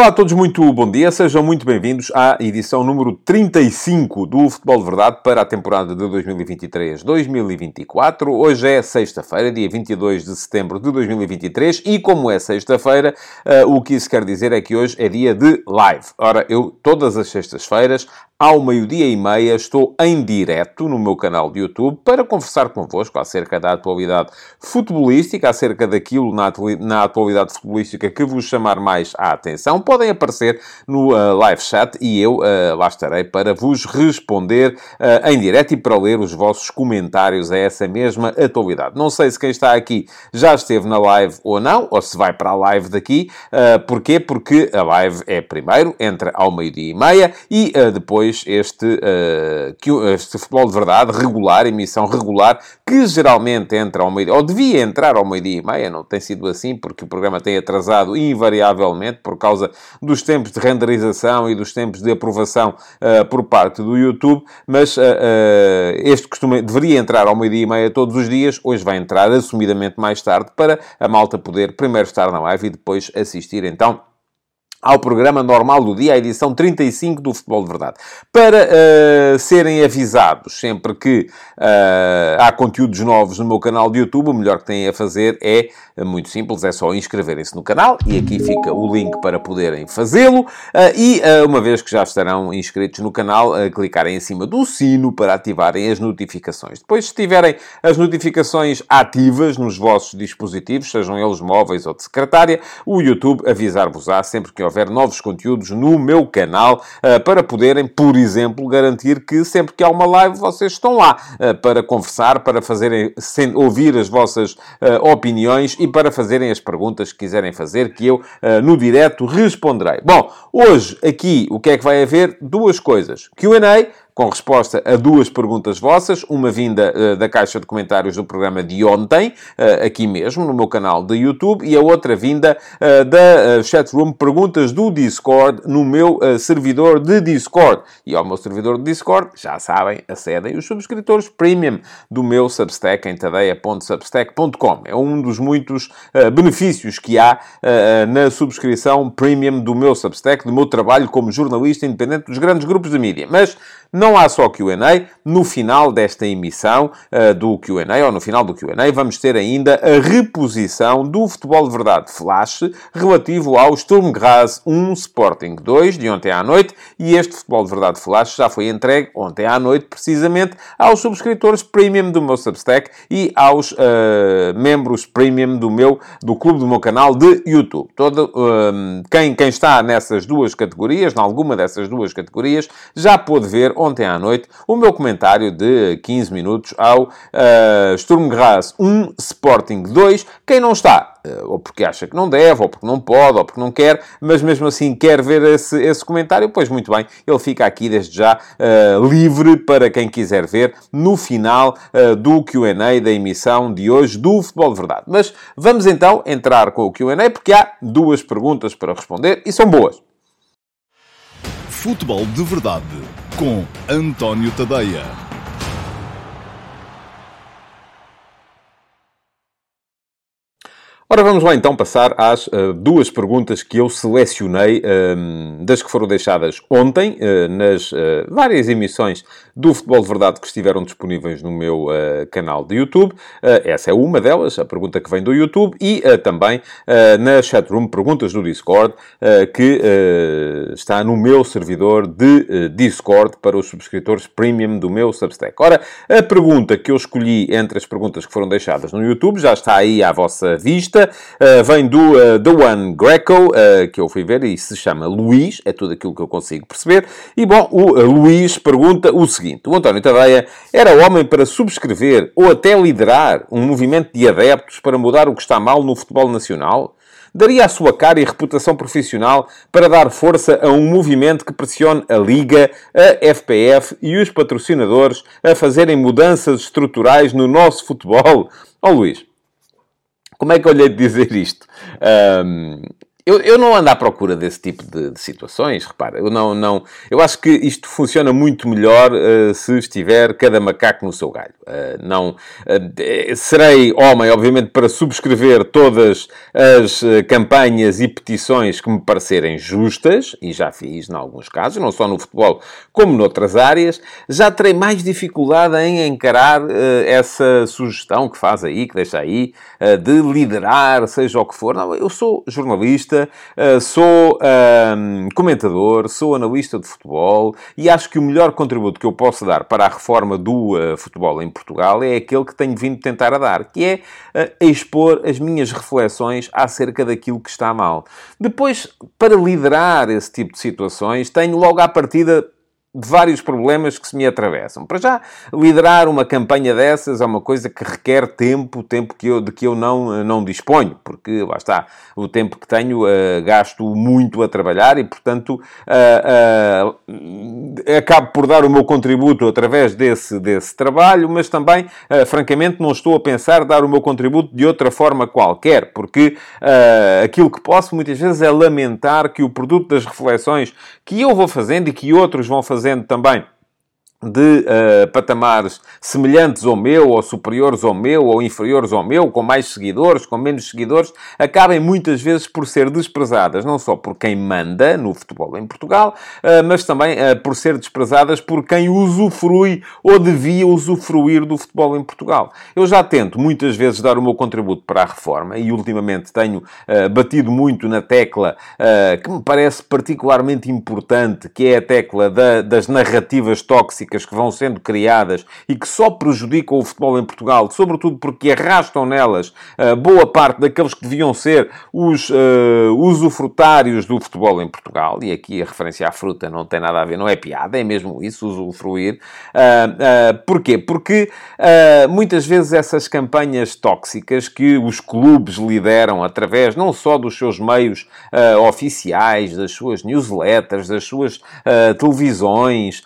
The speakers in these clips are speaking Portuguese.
Olá a todos, muito bom dia. Sejam muito bem-vindos à edição número 35 do Futebol de Verdade para a temporada de 2023-2024. Hoje é sexta-feira, dia 22 de setembro de 2023 e como é sexta-feira, uh, o que isso quer dizer é que hoje é dia de live. Ora, eu todas as sextas-feiras ao meio-dia e meia estou em direto no meu canal de YouTube para conversar convosco acerca da atualidade futebolística, acerca daquilo na, na atualidade futebolística que vos chamar mais a atenção. Podem aparecer no uh, live chat e eu uh, lá estarei para vos responder uh, em direto e para ler os vossos comentários a essa mesma atualidade. Não sei se quem está aqui já esteve na live ou não, ou se vai para a live daqui. Uh, porquê? Porque a live é primeiro, entra ao meio-dia e meia e depois depois este, uh, este futebol de verdade, regular, emissão regular, que geralmente entra ao meio ou devia entrar ao meio-dia e meia, não tem sido assim, porque o programa tem atrasado invariavelmente por causa dos tempos de renderização e dos tempos de aprovação uh, por parte do YouTube, mas uh, este costume, deveria entrar ao meio-dia e meia todos os dias, hoje vai entrar assumidamente mais tarde para a malta poder primeiro estar na live e depois assistir então ao programa normal do dia, a edição 35 do Futebol de Verdade. Para uh, serem avisados sempre que uh, há conteúdos novos no meu canal de YouTube, o melhor que têm a fazer é uh, muito simples, é só inscreverem-se no canal e aqui fica o link para poderem fazê-lo. e uma vez que já estarão inscritos no canal, clicarem em cima do sino para ativarem as notificações. Depois, se tiverem as notificações ativas nos vossos dispositivos, sejam eles móveis ou de secretária, o YouTube avisar-vos-á sempre que houver novos conteúdos no meu canal, uh, para poderem, por exemplo, garantir que sempre que há uma live vocês estão lá uh, para conversar, para fazerem, ouvir as vossas uh, opiniões e para fazerem as perguntas que quiserem fazer, que eu no direto responderei. Bom, hoje aqui o que é que vai haver? Duas coisas. Q&A com resposta a duas perguntas vossas, uma vinda uh, da caixa de comentários do programa de ontem, uh, aqui mesmo, no meu canal de YouTube, e a outra vinda uh, da chatroom Perguntas do Discord, no meu servidor de Discord. E ao meu servidor de Discord, já sabem, acedem os subscritores premium do meu Substack em tadeia.substack.com. É um dos muitos benefícios que há na subscrição premium do meu Substack, do meu trabalho como jornalista independente dos grandes grupos de mídia. Mas não há só QA. No final desta emissão uh, do QA, ou no final do QA, vamos ter ainda a reposição do Futebol de Verdade Flash relativo ao Sturm Graz 1 Sporting 2 de ontem à noite. E este Futebol de Verdade Flash já foi entregue ontem à noite, precisamente, aos subscritores premium do meu Substack e aos uh, membros premium do meu do clube do meu canal de YouTube. Todo, uh, quem, quem está nessas duas categorias, em alguma dessas duas categorias, já pôde ver ontem à noite o meu comentário de 15 minutos ao uh, Sturm Graz 1, Sporting 2. Quem não está, uh, ou porque acha que não deve, ou porque não pode, ou porque não quer, mas mesmo assim quer ver esse, esse comentário, pois muito bem, ele fica aqui desde já uh, livre para quem quiser ver no final do QA da emissão de hoje do Futebol de Verdade. Mas vamos então entrar com o QA, porque há duas perguntas para responder e são boas. Futebol de Verdade com António Tadeia. Ora, vamos lá então passar às uh, duas perguntas que eu selecionei uh, das que foram deixadas ontem, uh, nas várias emissões do Futebol de Verdade que estiveram disponíveis no meu canal de YouTube. essa é uma delas, a pergunta que vem do YouTube, e também na chatroom Perguntas do Discord, que está no meu servidor de Discord para os subscritores premium do meu Substack. Ora, a pergunta que eu escolhi entre as perguntas que foram deixadas no YouTube já está aí à vossa vista uh, vem do uh, The One Greco, uh, que eu fui ver, e se chama Luís, é tudo aquilo que eu consigo perceber. E bom, o Luís pergunta o seguinte: o António Tadeia era homem para subscrever ou até liderar um movimento de adeptos para mudar o que está mal no futebol nacional? daria a sua cara e reputação profissional para dar força a um movimento que pressione a Liga, a FPF e os patrocinadores a fazerem mudanças estruturais no nosso futebol? Ó oh, Luís, como é que eu lhe hei de dizer isto? Um, eu, eu não ando à procura desse tipo de, de, situações, repara. Eu não, não... Eu acho que isto funciona muito melhor uh, se estiver cada macaco no seu galho. Uh, não... Uh, serei homem, obviamente, para subscrever todas as campanhas e petições que me parecerem justas, e já fiz em alguns casos, não só no futebol como noutras áreas. Já terei mais dificuldade em encarar essa sugestão que faz aí, que deixa aí, de liderar, seja o que for. Não, eu sou jornalista, jornalista, eh, sou um, comentador, sou analista de futebol e acho que o melhor contributo que eu posso dar para a reforma do uh, futebol em Portugal é aquele que tenho vindo tentar a dar, que é uh, expor as minhas reflexões acerca daquilo que está mal. Depois, para liderar esse tipo de situações, tenho logo à partida de vários problemas que se me atravessam. Para já, liderar uma campanha dessas é uma coisa que requer tempo, tempo que eu, de que eu não, não disponho, porque lá está, o tempo que tenho uh, gasto muito a trabalhar e, portanto, uh, uh, acabo por dar o meu contributo através desse, desse trabalho, mas também, francamente, não estou a pensar dar o meu contributo de outra forma qualquer, porque aquilo que posso muitas vezes é lamentar que o produto das reflexões que eu vou fazendo e que outros vão fazendo fazendo também de uh, patamares semelhantes ao meu, ou superiores ao meu, ou inferiores ao meu, com mais seguidores, com menos seguidores, acabem muitas vezes por ser desprezadas, não só por quem manda no futebol em Portugal, uh, mas também uh, por ser desprezadas por quem usufrui ou devia usufruir do futebol em Portugal. Eu já tento muitas vezes dar o meu contributo para a reforma e ultimamente tenho batido muito na tecla que me parece particularmente importante, que é a tecla da, das narrativas tóxicas que vão sendo criadas e que só prejudicam o futebol em Portugal, sobretudo porque arrastam nelas uh, boa parte daqueles que deviam ser os uh, usufrutários do futebol em Portugal. E aqui a referência à fruta não tem nada a ver, não é piada, é mesmo isso, usufruir. Uh, uh, porquê? Porque muitas vezes essas campanhas tóxicas que os clubes lideram através não só dos seus meios oficiais, das suas newsletters, das suas televisões,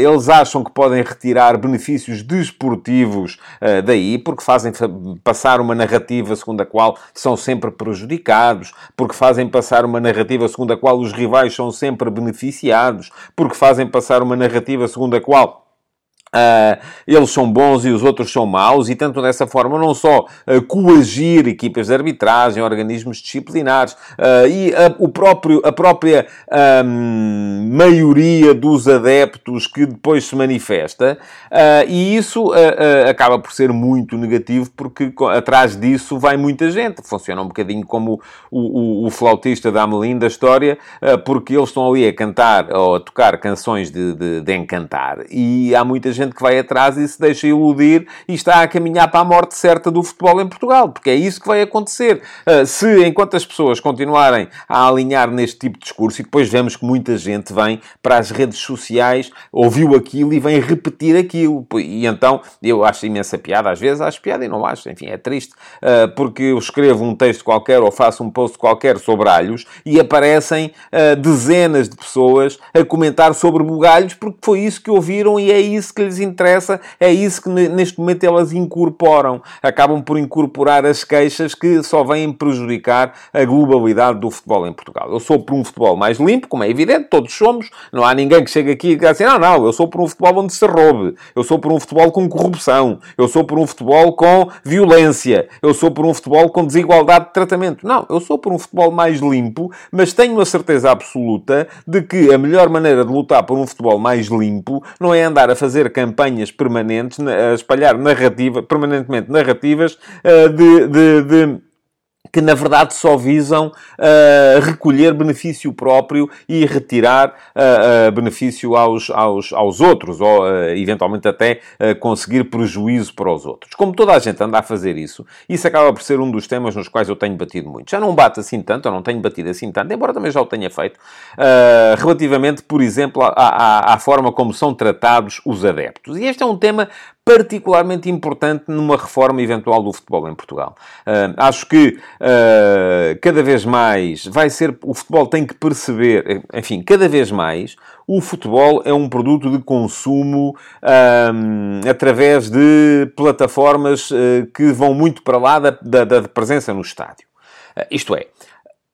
eles eles acham que podem retirar benefícios desportivos uh, daí, porque fazem passar uma narrativa segundo a qual são sempre prejudicados, porque fazem passar uma narrativa segundo a qual os rivais são sempre beneficiados, porque fazem passar uma narrativa segundo a qual Uh, eles são bons e os outros são maus, e tanto dessa forma não só uh, coagir equipas de arbitragem, organismos disciplinares uh, e a, o próprio, a própria maioria dos adeptos que depois se manifesta, e isso acaba por ser muito negativo porque atrás disso vai muita gente. Funciona um bocadinho como o, o, o flautista da Amelim da história, porque eles estão ali a cantar ou a tocar canções de, de, de encantar, e há muita gente gente que vai atrás e se deixa iludir e está a caminhar para a morte certa do futebol em Portugal, porque é isso que vai acontecer. Uh, se, enquanto as pessoas continuarem a alinhar neste tipo de discurso, e depois vemos que muita gente vem para as redes sociais, ouviu aquilo e vem repetir aquilo. E então, eu acho imensa piada, às vezes acho piada e não acho, enfim, é triste, uh, porque eu escrevo um texto qualquer ou faço um post qualquer sobre alhos e aparecem uh, dezenas de pessoas a comentar sobre bugalhos, porque foi isso que ouviram e é isso que lhes lhes interessa, é isso que neste momento elas incorporam. Acabam por incorporar as queixas que só vêm prejudicar a globalidade do futebol em Portugal. Eu sou por um futebol mais limpo, como é evidente, todos somos. Não há ninguém que chegue aqui e diga assim, não, não, eu sou por um futebol onde se roube. Eu sou por um futebol com corrupção. Eu sou por um futebol com violência. Eu sou por um futebol com desigualdade de tratamento. Não, eu sou por um futebol mais limpo, mas tenho a certeza absoluta de que a melhor maneira de lutar por um futebol mais limpo não é andar a fazer campanhas permanentes, a espalhar narrativa, permanentemente narrativas uh, de, de, de que na verdade só visam uh, recolher benefício próprio e retirar uh, uh, benefício aos, aos, aos outros, ou eventualmente até conseguir prejuízo para os outros. Como toda a gente anda a fazer isso, isso acaba por ser um dos temas nos quais eu tenho batido muito. Já não bate assim tanto, eu não tenho batido assim tanto, embora também já o tenha feito, relativamente, por exemplo, à, à, à forma como são tratados os adeptos. E este é um tema particularmente importante numa reforma eventual do futebol em Portugal. Uh, acho que uh, cada vez mais vai ser. O futebol tem que perceber, enfim, cada vez mais o futebol é um produto de consumo um, através de plataformas uh, que vão muito para lá da, da, da presença no estádio. isto é,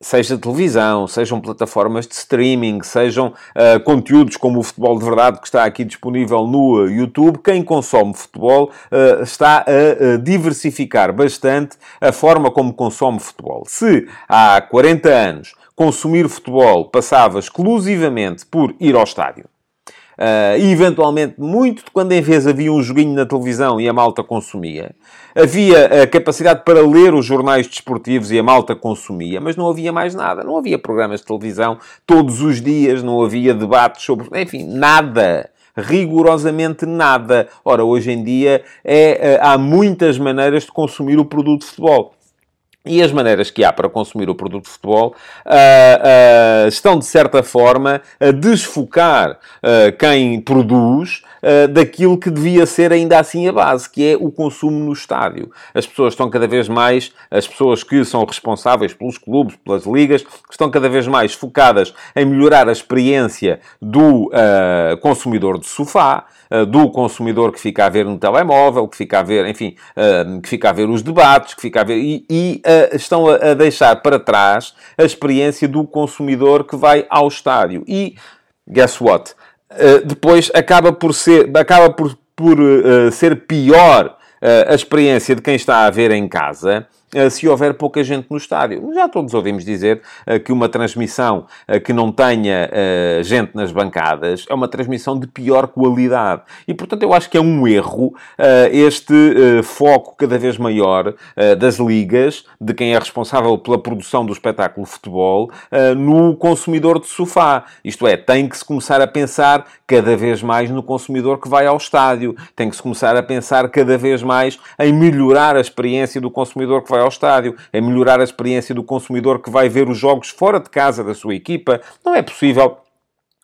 seja televisão, sejam plataformas de streaming, sejam uh, conteúdos como o Futebol de Verdade, que está aqui disponível no uh, YouTube, quem consome futebol uh, está a diversificar bastante a forma como consome futebol. Se há 40 anos consumir futebol passava exclusivamente por ir ao estádio, Uh, e eventualmente, muito de quando em vez havia um joguinho na televisão e a malta consumia. Havia a capacidade para ler os jornais desportivos e a malta consumia, mas não havia mais nada. Não havia programas de televisão todos os dias, não havia debates sobre. Enfim, nada rigorosamente nada. Ora, hoje em dia é, eh, há muitas maneiras de consumir o produto de futebol. E as maneiras que há para consumir o produto de futebol uh, uh, estão, de certa forma, a desfocar uh, quem produz daquilo que devia ser ainda assim a base, que é o consumo no estádio. As pessoas estão cada vez mais, as pessoas que são responsáveis pelos clubes, pelas ligas, estão cada vez mais focadas em melhorar a experiência do consumidor de sofá, do consumidor que fica a ver no telemóvel, que fica a ver, enfim, que fica a ver os debates, que fica a ver... E, e estão a, deixar para trás a experiência do consumidor que vai ao estádio. E, guess what? Uh, depois acaba por ser, acaba por, por uh, ser pior uh, a experiência de quem está a ver em casa. eh, se houver pouca gente no estádio. Já todos ouvimos dizer eh, que uma transmissão eh, que não tenha gente nas bancadas é uma transmissão de pior qualidade. E, portanto, eu acho que é um erro este foco cada vez maior das ligas, de quem é responsável pela produção do espetáculo futebol, no consumidor de sofá. Isto é, tem que se começar a pensar cada vez mais no consumidor que vai ao estádio. Tem que se começar a pensar cada vez mais em melhorar a experiência do consumidor que vai ao estádio, em melhorar a experiência do consumidor que vai ver os jogos fora de casa da sua equipa. Não é possível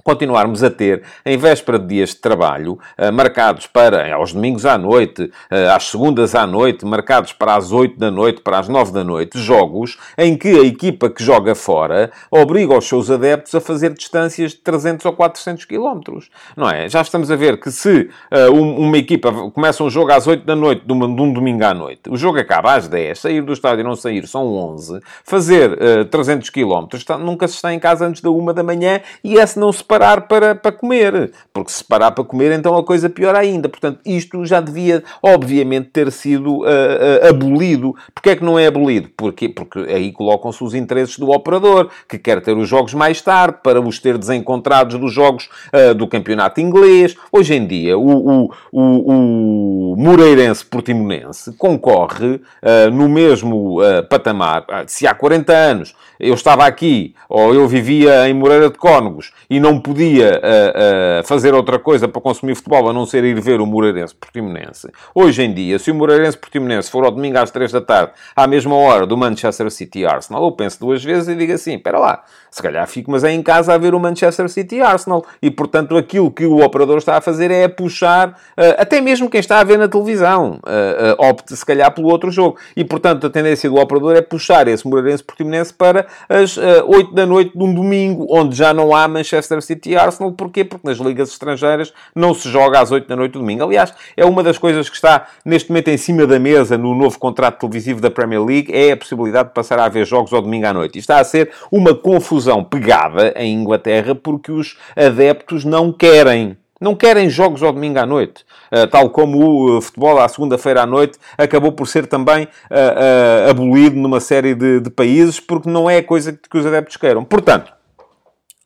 continuarmos a ter, em véspera de dias de trabalho, uh, marcados para, aos domingos à noite, uh, às segundas à noite, marcados para as 8 da noite, para as 9 da noite, jogos em que a equipa que joga fora obriga os seus adeptos a fazer distâncias de 300 ou 400 quilómetros. Não é? Já estamos a ver que se uma equipa começa um jogo às 8 da noite, de, um domingo à noite, o jogo acaba às 10, sair do estádio e não sair são 11, fazer uh, 300 quilómetros, nunca se está em casa antes da 1 da manhã e esse não se parar para, para comer. Porque se parar para comer, então a coisa pior ainda. Portanto, isto já devia, obviamente, ter sido uh, uh, abolido. Porquê é que não é abolido? Porque, porque aí colocam-se os interesses do operador, que quer ter os jogos mais tarde, para os ter desencontrados dos jogos uh, do campeonato inglês. Hoje em dia, o, o, o, o Moreirense Portimonense concorre no mesmo patamar. Se há 40 anos eu estava aqui, ou eu vivia em Moreira de Cónegos, e não podia uh, uh, fazer outra coisa para consumir futebol a não ser ir ver o Moreirense Portimonense. Hoje em dia, se o Moreirense Portimonense for ao domingo às 3 da tarde, à mesma hora do Manchester City Arsenal, eu penso duas vezes e digo assim: espera lá, se calhar fico, mas é em casa a ver o Manchester City Arsenal. E, portanto, aquilo que o operador está a fazer é puxar, uh, até mesmo quem está a ver na televisão, opte se calhar pelo outro jogo. E, portanto, a tendência do operador é puxar esse Moreirense Portimonense para as uh, 8 da noite de um domingo, onde já não há Manchester City e Arsenal. Porquê? Porque nas ligas estrangeiras não se joga às 8 da noite do domingo. Aliás, é uma das coisas que está neste momento em cima da mesa no novo contrato televisivo da Premier League, é a possibilidade de passar a haver jogos ao domingo à noite. E está a ser uma confusão pegada em Inglaterra porque os adeptos não querem. Não querem jogos ao domingo à noite. Uh, tal como o uh, futebol à segunda-feira à noite acabou por ser também uh, abolido numa série de, de, países, porque não é a coisa que os adeptos queiram. Portanto,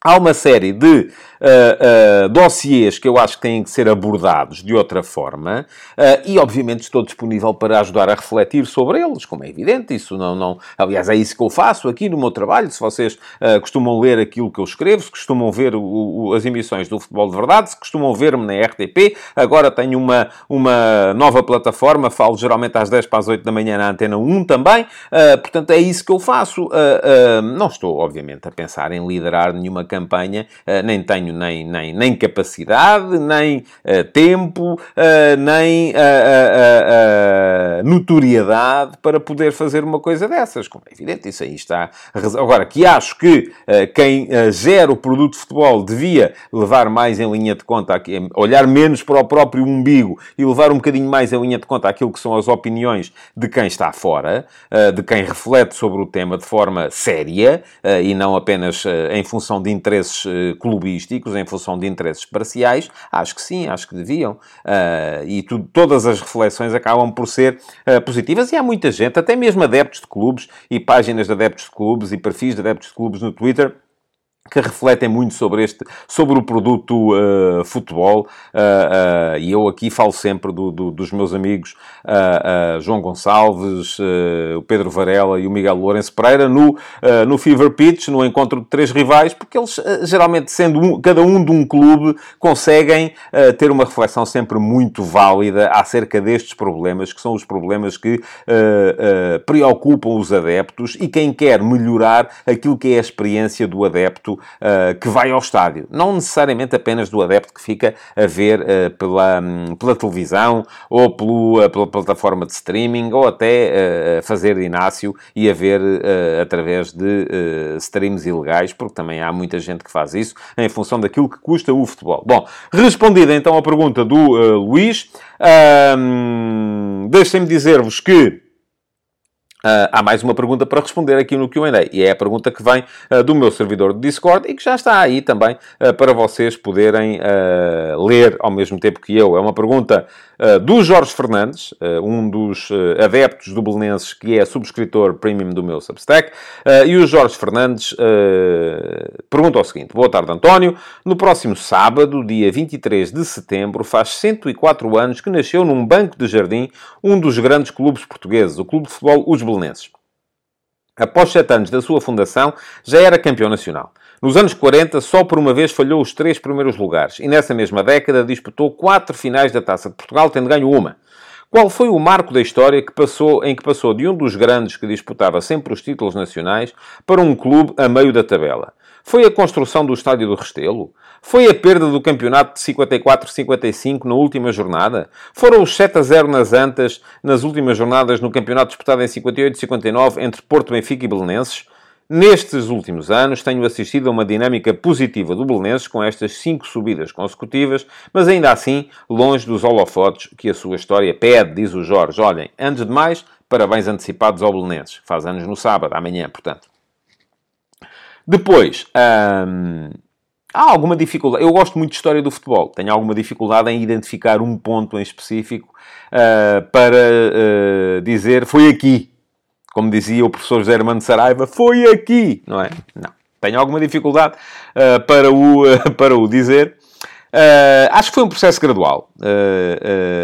há uma série de uh, uh, dossiês que eu acho que têm que ser abordados de outra forma uh, e, obviamente, estou disponível para ajudar a refletir sobre eles, como é evidente. Isso não, não... Aliás, é isso que eu faço aqui no meu trabalho. Se vocês uh, costumam ler aquilo que eu escrevo, se costumam ver o, o, as emissões do Futebol de Verdade, se costumam ver-me na RTP, agora tenho uma, uma nova plataforma, falo geralmente às 10 para as 8 da manhã na Antena 1 também. portanto, é isso que eu faço. não estou, obviamente, a pensar em liderar nenhuma campanha, nem tenho tenho nem, nem, nem capacidade, nem uh, tempo, uh, nem notoriedade para poder fazer uma coisa dessas. Como é evidente, isso aí está. Agora, que acho que quem gera o produto de futebol devia levar mais em linha de conta, olhar menos para o próprio umbigo e levar um bocadinho mais em linha de conta aquilo que são as opiniões de quem está fora, de quem reflete sobre o tema de forma séria e não apenas em função de interesses clubísticos, em função de interesses parciais, acho que sim, acho que deviam. Uh, e tu, todas as reflexões acabam por ser uh, positivas. E há muita gente, até mesmo adeptos de clubes e páginas de adeptos de clubes e perfis de adeptos de clubes no Twitter que refletem muito sobre este, sobre o produto uh, futebol, uh, uh, e eu aqui falo sempre do, do, dos meus amigos João Gonçalves, o Pedro Varela e o Miguel Lourenço Pereira no, no Fever Pitch, no encontro de três rivais, porque eles, geralmente, sendo um, cada um de um clube, conseguem ter uma reflexão sempre muito válida acerca destes problemas, que são os problemas que preocupam os adeptos e quem quer melhorar aquilo que é a experiência do adepto uh, que vai ao estádio. Não necessariamente apenas do adepto que fica a ver uh, pela, um, pela televisão ou pelo, uh, pela plataforma de streaming ou até fazer Inácio e a ver através de streams ilegais, porque também há muita gente que faz isso em função daquilo que custa o futebol. Bom, respondida então a pergunta do Luís, deixem-me dizer-vos que Uh, há mais uma pergunta para responder aqui no Q&A e é a pergunta que vem uh, do meu servidor de Discord e que já está aí também uh, para vocês poderem ler ao mesmo tempo que eu. É uma pergunta do Jorge Fernandes, um dos adeptos do Belenenses que é subscritor premium do meu Substack, e o Jorge Fernandes pergunta o seguinte: Boa tarde, António. No próximo sábado, dia 23 de setembro, faz 104 anos que nasceu num banco de jardim um dos grandes clubes portugueses, o Clube de Futebol Os belenenses. Após sete anos da sua fundação, já era campeão nacional. Nos anos 40, só por uma vez falhou os três primeiros lugares e nessa mesma década disputou quatro finais da Taça de Portugal, tendo ganho uma. Qual foi o marco da história que passou, em que passou de um dos grandes que disputava sempre os títulos nacionais para um clube a meio da tabela? Foi a construção do Estádio do Restelo? Foi a perda do campeonato de 54-55 na última jornada? Foram os 7 a 0 nas Antas nas últimas jornadas no campeonato disputado em 58-59 entre Porto, Benfica e Belenenses? Nestes últimos anos, tenho assistido a uma dinâmica positiva do Belenenses com estas cinco subidas consecutivas, mas ainda assim longe dos holofotes que a sua história pede, diz o Jorge. Olhem, antes de mais, parabéns antecipados ao Belenenses. Faz anos no sábado, amanhã, portanto. Depois, hum, há alguma dificuldade. Eu gosto muito de história do futebol. Tenho alguma dificuldade em identificar um ponto em específico uh, para uh, dizer foi aqui. Como dizia o professor José Hermano Saraiva, foi aqui, não é? Não. Tenho alguma dificuldade uh, para, o, para o dizer. acho que foi um processo gradual.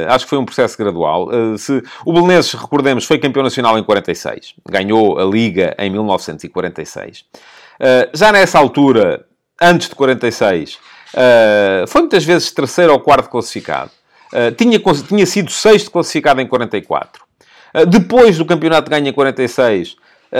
acho que foi um processo gradual. se, o Belenenses, recordemos, foi campeão nacional em 46. Ganhou a Liga em 1946. já nessa altura, antes de 46, uh, eh, foi muitas vezes terceiro ou quarto classificado. Uh, tinha, tinha sido sexto classificado em 44. Uh, depois do campeonato ganha em 46,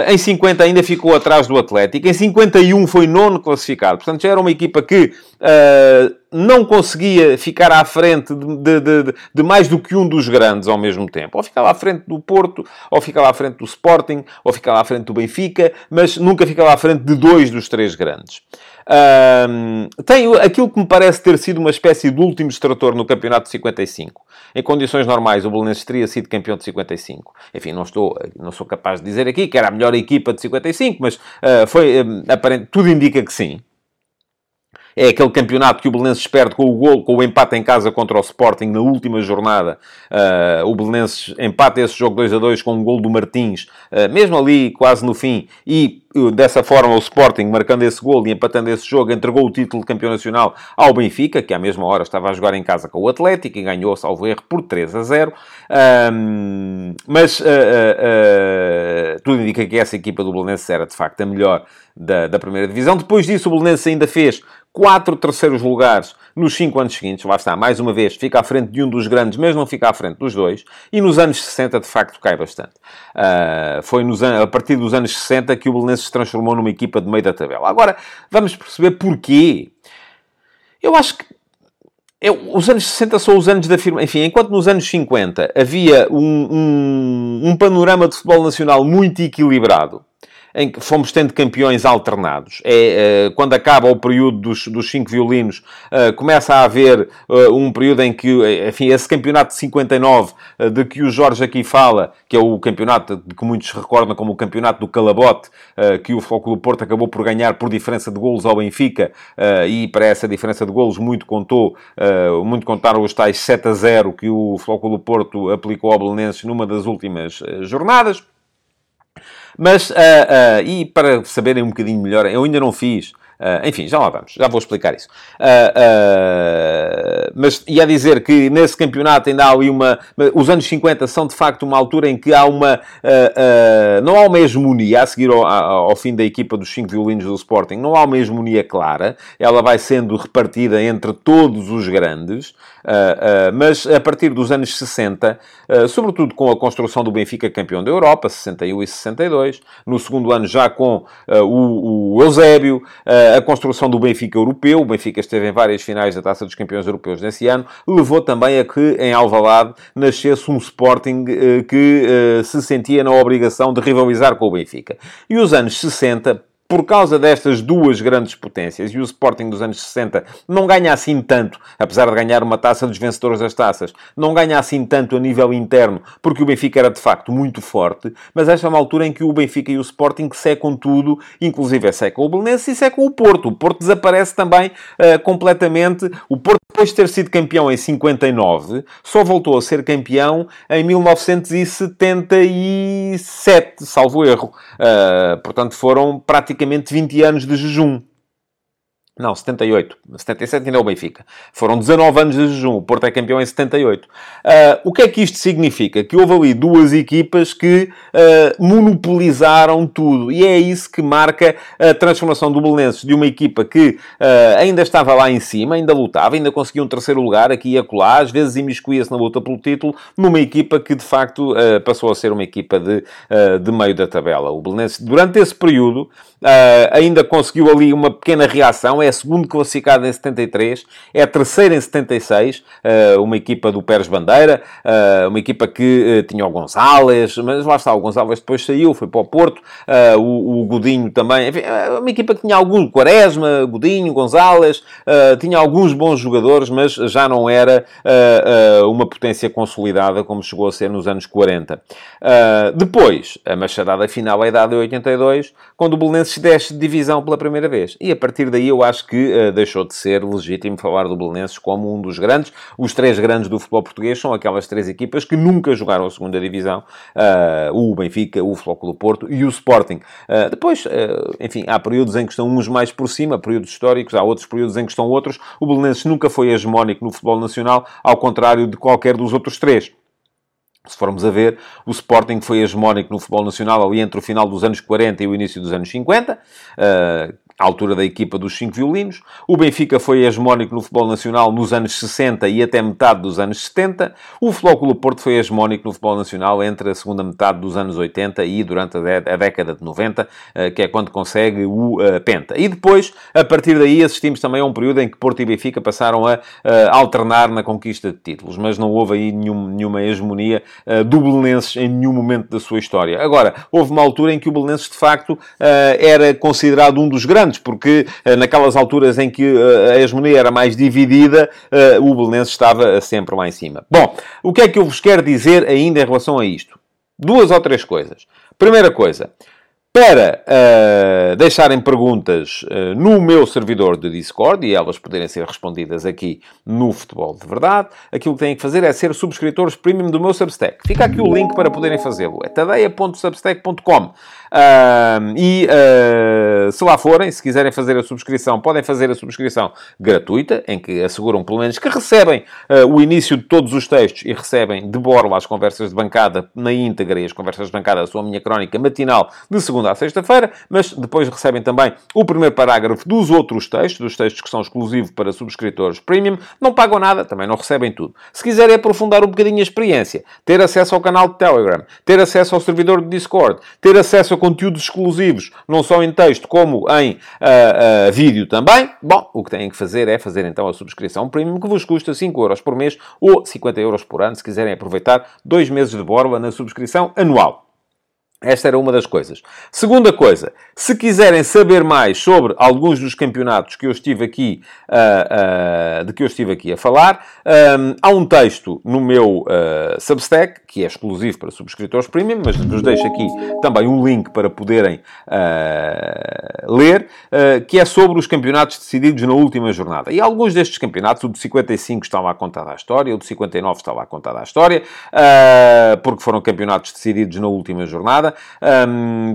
em 50 ainda ficou atrás do Atlético. Em 51 foi nono classificado. Portanto, já era uma equipa que uh, não conseguia ficar à frente de, de, de, de, mais do que um dos grandes ao mesmo tempo. Ou ficava à frente do Porto, ou ficava à frente do Sporting, ou ficava à frente do Benfica, mas nunca ficava à frente de dois dos três grandes. Um, tem aquilo que me parece ter sido uma espécie de último extrator no campeonato de 55. Em condições normais, o Belenenses teria sido campeão de 55. Enfim, não, estou, não sou capaz de dizer aqui que era a melhor equipa de 55, mas uh, foi, uh, aparente, tudo indica que sim. É aquele campeonato que o Belenenses perde com o gol, com o empate em casa contra o Sporting na última jornada. Uh, o Belenenses empata esse jogo 2 a 2 com um gol do Martins, uh, mesmo ali quase no fim, e uh, dessa forma o Sporting, marcando esse gol e empatando esse jogo, entregou o título de campeão nacional ao Benfica, que à mesma hora estava a jogar em casa com o Atlético e ganhou, salvo erro, por 3 a 0. mas tudo indica que essa equipa do Belenenses era de facto a melhor da, da primeira divisão. Depois disso, o Belenenses ainda fez quatro terceiros lugares nos cinco anos seguintes. Lá está, mais uma vez, fica à frente de um dos grandes, mas não fica à frente dos dois. E nos anos 60, de facto, cai bastante. Uh, foi nos, a partir dos anos 60 que o Belenenses se transformou numa equipa de meio da tabela. Agora, vamos perceber porquê. Eu acho que eu, os anos 60 são os anos da firma. Enfim, enquanto nos anos 50 havia um, um, um panorama de futebol nacional muito equilibrado, em que fomos tendo campeões alternados. É, uh, quando acaba o período dos, dos cinco violinos, uh, começa a haver uh, um período em que, enfim, esse campeonato de 59, de que o Jorge aqui fala, que é o campeonato de que muitos recordam como o campeonato do Calabote, que o Foco do Porto acabou por ganhar por diferença de golos ao Benfica, e para essa diferença de golos muito contou, muito contaram os tais 7 a 0 que o do Porto aplicou ao Belenenses numa das últimas jornadas. Mas, uh, uh, e para saberem um bocadinho melhor, eu ainda não fiz Uh, enfim, já lá vamos, já vou explicar isso. Uh, uh, mas ia dizer que nesse campeonato ainda há ali uma. Os anos 50 são de facto uma altura em que há uma. não há uma hegemonia a seguir ao, ao, fim da equipa dos cinco violinos do Sporting, não há uma hegemonia clara, ela vai sendo repartida entre todos os grandes, mas a partir dos anos 60, sobretudo com a construção do Benfica campeão da Europa, 61 e 62, no segundo ano já com o, Eusébio a construção do Benfica europeu, o Benfica esteve em várias finais da Taça dos Campeões Europeus nesse ano, levou também a que em Alvalade nascesse um Sporting que se sentia na obrigação de rivalizar com o Benfica. E os anos 60 por causa destas duas grandes potências, e o Sporting dos anos 60 não ganha assim tanto, apesar de ganhar uma taça dos vencedores das taças, não ganha assim tanto a nível interno, porque o Benfica era de facto muito forte, mas esta é uma altura em que o Benfica e o Sporting secam tudo, inclusive secam o Belenenses e secam o Porto. O Porto desaparece também uh, completamente. O Porto, depois de ter sido campeão em 59, só voltou a ser campeão em 1977, salvo erro. Uh, portanto, foram praticamente praticamente 20 anos de jejum. Não, 78. 77 ainda é o Benfica. Foram 19 anos de jejum. O Porto é campeão em 78. Uh, o que é que isto significa? Que houve ali duas equipas que uh, monopolizaram tudo. E é isso que marca a transformação do Belenenses de uma equipa que uh, ainda estava lá em cima, ainda lutava, ainda conseguia um terceiro lugar aqui e acolá, às vezes imiscuía-se na luta pelo título, numa equipa que de facto passou a ser uma equipa de, de meio da tabela. O Belenenses, durante esse período, ainda conseguiu ali uma pequena reação é segundo classificado em 73, é terceiro em 76, eh, uma equipa do Pérez Bandeira, eh, uma equipa que eh, tinha o Gonzalez, mas lá está, o Gonzalez depois saiu, foi para o Porto, o, Godinho também, enfim, uma equipa que tinha alguns, Quaresma, Godinho, Gonzalez, tinha alguns bons jogadores, mas já não era uma potência consolidada como chegou a ser nos anos 40. depois, a machadada final é dada em 82, quando o Belenenses desce de divisão pela primeira vez. E a partir daí eu acho acho que uh, deixou de ser legítimo falar do Belenenses como um dos grandes. Os três grandes do futebol português são aquelas três equipas que nunca jogaram a segunda divisão. Uh, o Benfica, o Flóculo Porto e o Sporting. Uh, depois, enfim, há períodos em que estão uns mais por cima, períodos históricos, há outros períodos em que estão outros. O Belenenses nunca foi hegemónico no futebol nacional, ao contrário de qualquer dos outros três. Se formos a ver, o Sporting foi hegemónico no futebol nacional ali entre o final dos anos 40 e o início dos anos 50. À altura da equipa dos cinco violinos. O Benfica foi hegemónico no futebol nacional nos anos 60 e até metade dos anos 70. O Flóculo Porto foi hegemónico no futebol nacional entre a segunda metade dos anos 80 e durante a década de 90, eh, que é quando consegue o eh, Penta. E depois, a partir daí, assistimos também a um período em que Porto e Benfica passaram a eh, alternar na conquista de títulos, mas não houve aí nenhum, nenhuma hegemonia do Belenenses em nenhum momento da sua história. Agora, houve uma altura em que o Belenenses, de facto, era considerado um dos grandes porque eh, naquelas alturas em que eh, a hegemonia era mais dividida, eh, o Belenenses estava sempre lá em cima. Bom, o que é que eu vos quero dizer ainda em relação a isto? Duas ou três coisas. Primeira coisa, para uh, deixarem perguntas uh, no meu servidor de Discord e elas poderem ser respondidas aqui no Futebol de Verdade, aquilo que têm que fazer é ser subscritores premium do meu Substack. Fica aqui o link para poderem fazê-lo. É tadeia.substack.com. Uh, e uh, se lá forem, se quiserem fazer a subscrição, podem fazer a subscrição gratuita, em que asseguram pelo menos que recebem uh, o início de todos os textos e recebem de borla as conversas de bancada na íntegra e as conversas de bancada, a sua minha crónica matinal de segunda à sexta-feira, mas depois recebem também o primeiro parágrafo dos outros textos, dos textos que são exclusivos para subscritores premium. Não pagam nada, também não recebem tudo. Se quiserem aprofundar um bocadinho a experiência, ter acesso ao canal de Telegram, ter acesso ao servidor de Discord, ter acesso a conteúdos exclusivos, não só em texto como em uh, uh, vídeo também, bom, o que têm que fazer é fazer então a subscrição premium, que vos custa 5 euros por mês ou 50 euros por ano, se quiserem aproveitar dois meses de borla na subscrição anual. Esta era uma das coisas. Segunda coisa, se quiserem saber mais sobre alguns dos campeonatos que eu estive aqui, uh, uh, de que eu estive aqui a falar, um, há um texto no meu uh, Substack, que é exclusivo para subscritores premium, mas vos deixo aqui também um link para poderem ler, que é sobre os campeonatos decididos na última jornada. E alguns destes campeonatos, o de 55 está lá contado à história, o de 59 está lá contado à história, porque foram campeonatos decididos na última jornada.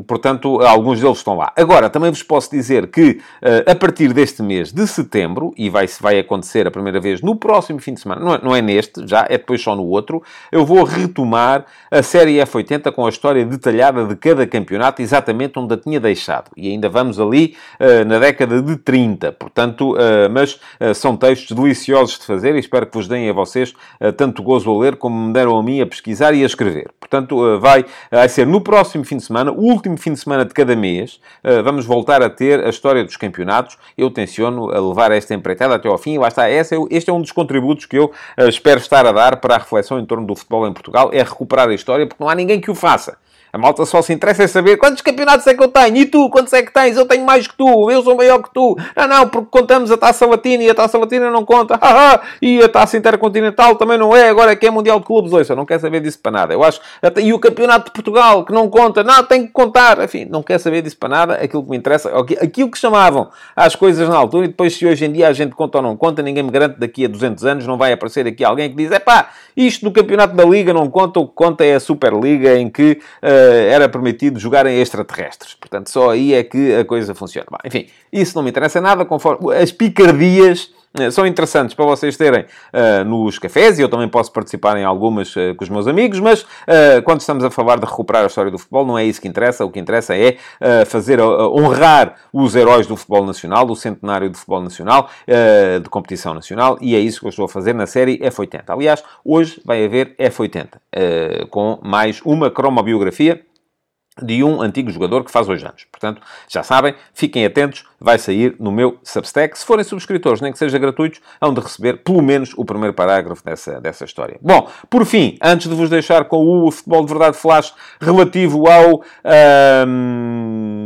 Portanto, alguns deles estão lá. Agora, também vos posso dizer que uh, a partir deste mês de setembro, e vai, vai acontecer a primeira vez no próximo fim de semana, não é, não é neste, já é depois só no outro, eu vou retomar a série F80 com a história detalhada de cada campeonato, exatamente onde a tinha deixado. E ainda vamos ali uh, na década de 30. Portanto, uh, mas são textos deliciosos de fazer e espero que vos deem a vocês tanto gozo a ler como me deram a mim a pesquisar e a escrever. Portanto, vai, vai ser no próximo próximo fim de semana, o último fim de semana de cada mês, eh, vamos voltar a ter a história dos campeonatos. Eu tenciono a levar esta empreitada até ao fim lá está. Esse é, este é um dos contributos que eu eh, espero estar a dar para a reflexão em torno do futebol em Portugal, é recuperar a história, porque não há ninguém que o faça. A malta só se interessa em saber quantos campeonatos é que eu tenho. E tu, quantos é que tens? Eu tenho mais que tu. Eu sou maior que tu. Não, não, porque contamos a taça latina e a taça latina não conta. e a taça intercontinental também não é. Agora é que é Mundial de Clubes. Ouça, não quer saber disso para nada. Eu acho... E o campeonato de Portugal, que não conta. Não, tem que contar. Enfim, não quer saber disso para nada. Aquilo que me interessa... Aquilo que chamavam às coisas na altura e depois se hoje em dia a gente conta ou não conta, ninguém me garante daqui a 200 anos não vai aparecer aqui alguém que diz é pá, isto do campeonato da Liga não conta. O que conta é a Superliga em que uh, era permitido permitido jogarem extraterrestres. Portanto, só aí é que a coisa funciona. Bom, enfim, isso não me interessa nada, conforme as picardias eh, são interessantes para vocês terem uh, nos cafés e eu também posso participar em algumas uh, com os meus amigos, mas uh, quando estamos a falar de recuperar a história do futebol, não é isso que interessa. O que interessa é fazer, honrar os heróis do futebol nacional, do centenário do futebol nacional, de competição nacional, e é isso que eu estou a fazer na série F80. Aliás, hoje vai haver F80, com mais uma cromobiografia de um antigo jogador que faz hoje anos. Portanto, já sabem, fiquem atentos, vai sair no meu Substack. Se forem subscritores, nem que seja gratuitos, hão de receber pelo menos o primeiro parágrafo dessa, dessa história. Bom, por fim, antes de vos deixar com o Futebol de Verdade Flash relativo ao um,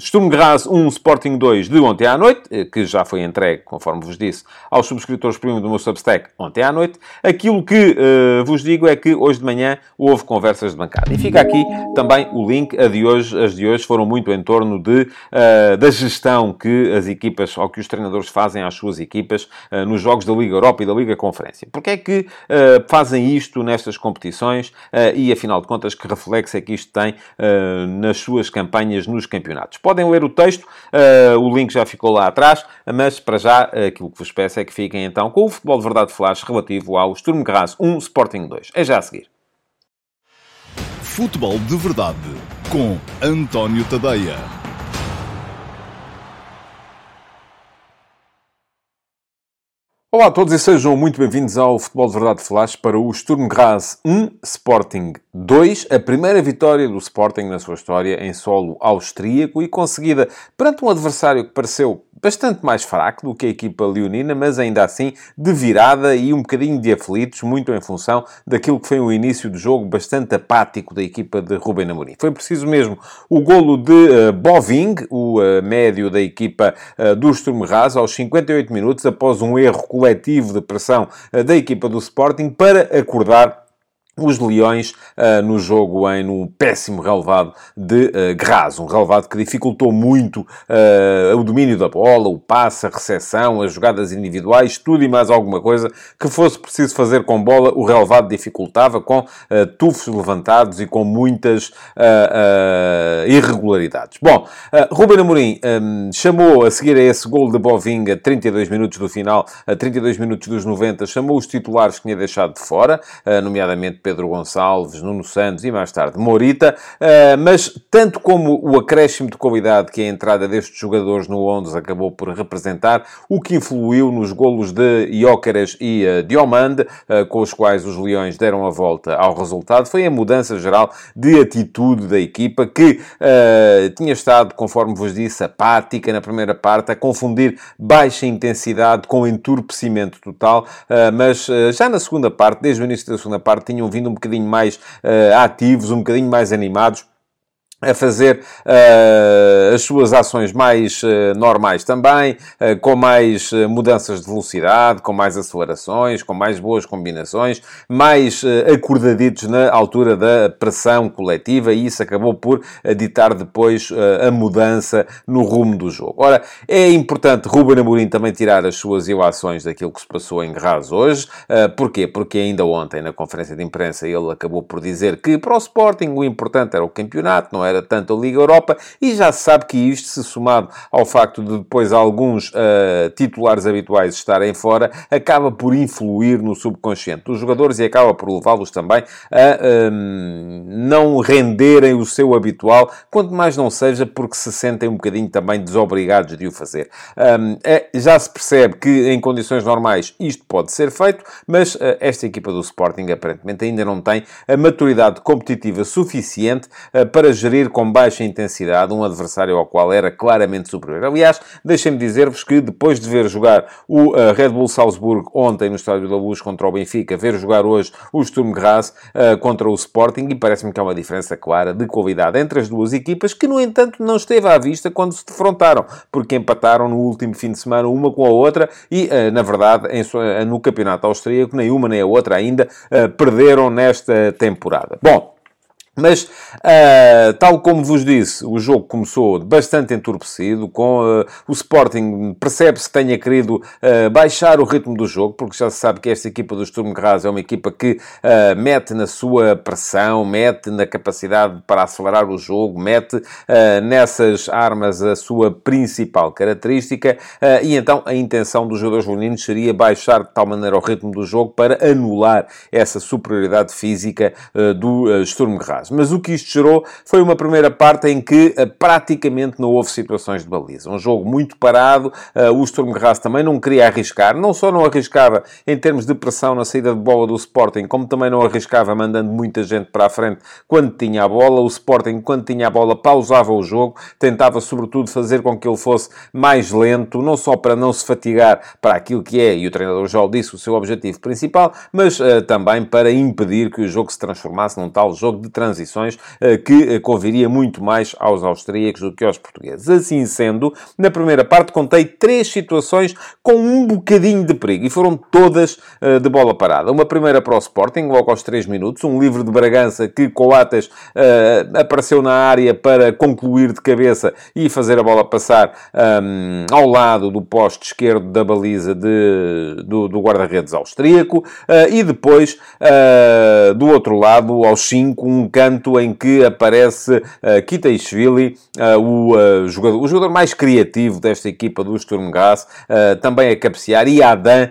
Sturm Graz 1 Sporting 2 de ontem à noite, eh, que já foi entregue, conforme vos disse, aos subscritores premium do meu Substack ontem à noite, aquilo que uh, vos digo é que hoje de manhã houve conversas de bancada. E fica aqui também o link. A de hoje, as de hoje foram muito em torno de, uh, da gestão que as equipas, ou que os treinadores fazem às suas equipas uh, nos jogos da Liga Europa e da Liga Conferência. Porque é que fazem isto nestas competições e, afinal de contas, que reflexo é que isto tem nas suas campanhas nos campeonatos? Podem ler o texto, o link já ficou lá atrás, mas para já aquilo que vos peço é que fiquem então com o Futebol de Verdade Flash relativo ao Sturm Graz 1 Sporting 2. É já a seguir. Futebol de Verdade com António Tadeia. Olá a todos e sejam muito bem-vindos ao Futebol de Verdade Flash para o Sturm Graz 1, Sporting 2, a primeira vitória do Sporting na sua história em solo austríaco e conseguida perante um adversário que pareceu bastante mais fraco do que a equipa leonina, mas ainda assim de virada e um bocadinho de aflitos, muito em função daquilo que foi o início do jogo bastante apático da equipa de Ruben Amorim. Foi preciso mesmo o golo de uh, Boving, o uh, médio da equipa uh, do Sturm Graz, aos 58 minutos, após um erro coletivo de pressão da equipa do Sporting, para acordar os Leões uh, no jogo em um péssimo relevado de uh, Graz, um relevado que dificultou muito uh, o domínio da bola, o passe, a recepção, as jogadas individuais, tudo e mais alguma coisa que fosse preciso fazer com bola, o relevado dificultava com uh, tufos levantados e com muitas irregularidades. Bom, Ruben Amorim um, chamou a seguir a esse gol de Bovinga, 32 minutos do final, a 32 minutos dos 90, chamou os titulares que tinha deixado de fora, nomeadamente Pedro Gonçalves, Nuno Santos e mais tarde Morita, mas tanto como o acréscimo de qualidade que a entrada destes jogadores no Ondas acabou por representar, o que influiu nos golos de Iócaras e Diomande, com os quais os Leões deram a volta ao resultado, foi a mudança geral de atitude da equipa que tinha estado, conforme vos disse, apática na primeira parte, a confundir baixa intensidade com entorpecimento total, mas já na segunda parte, desde o início da segunda parte, tinham vindo um bocadinho mais uh, ativos, um bocadinho mais animados a fazer uh, as suas ações mais uh, normais também, uh, com mais mudanças de velocidade, com mais acelerações, com mais boas combinações, mais acordaditos na altura da pressão coletiva e isso acabou por ditar depois a mudança no rumo do jogo. Ora, é importante Ruben Amorim também tirar as suas ilações daquilo que se passou em Graz hoje. porquê? Porque ainda ontem, na conferência de imprensa, ele acabou por dizer que para o Sporting o importante era o campeonato, não era tanto a Liga Europa, e já se sabe que isto, se somado ao facto de depois alguns uh, titulares habituais estarem fora, acaba por influir no subconsciente dos jogadores e acaba por levá-los também a um, não renderem o seu habitual, quanto mais não seja porque se sentem um bocadinho também desobrigados de o fazer. Um, é, já se percebe que em condições normais isto pode ser feito, mas uh, esta equipa do Sporting aparentemente ainda não tem a maturidade competitiva suficiente uh, para gerir com baixa intensidade um adversário ao qual era claramente superior. Aliás, deixem-me dizer-vos que depois de ver jogar o uh, Red Bull Salzburg ontem no Estádio da Luz contra o Benfica, ver jogar hoje o Sturm Graz uh, contra o Sporting, e parece-me que há uma diferença clara de qualidade entre as duas equipas, que no entanto não esteve à vista quando se defrontaram, porque empataram no último fim de semana uma com a outra e, uh, na verdade, em, no campeonato austríaco, nem uma nem a outra ainda perderam nesta temporada. Bom, mas, uh, tal como vos disse, o jogo começou bastante entorpecido, com uh, o Sporting, percebe-se que tenha querido uh, baixar o ritmo do jogo, porque já se sabe que esta equipa do Sturm Graz é uma equipa que mete na sua pressão, mete na capacidade para acelerar o jogo, mete nessas armas a sua principal característica, e então a intenção dos jogadores leoninos seria baixar de tal maneira o ritmo do jogo para anular essa superioridade física do Sturm Graz Mas o que isto gerou foi uma primeira parte em que uh, praticamente não houve situações de baliza. Um jogo muito parado, uh, o Sturm Graz também não queria arriscar, não só não arriscava em termos de pressão na saída de bola do Sporting, como também não arriscava mandando muita gente para a frente quando tinha a bola. O Sporting, quando tinha a bola, pausava o jogo, tentava sobretudo fazer com que ele fosse mais lento, não só para não se fatigar para aquilo que é, e o treinador já o disse, o seu objetivo principal, mas uh, também para impedir que o jogo se transformasse num tal jogo de transição transições eh, que eh, conviria muito mais aos austríacos do que aos portugueses. Assim sendo, na primeira parte contei três situações com um bocadinho de perigo e foram todas eh, de bola parada. Uma primeira para o Sporting, logo aos 3 minutos, um livre de Bragança que Coates apareceu na área para concluir de cabeça e fazer a bola passar um, ao lado do poste esquerdo da baliza de, do, do guarda-redes austríaco uh, e depois uh, do outro lado, aos 5, um em que aparece uh, Kitaishvili, uh, o, uh, jogador, o jogador mais criativo desta equipa do Sturm uh, também a cabecear, e Adam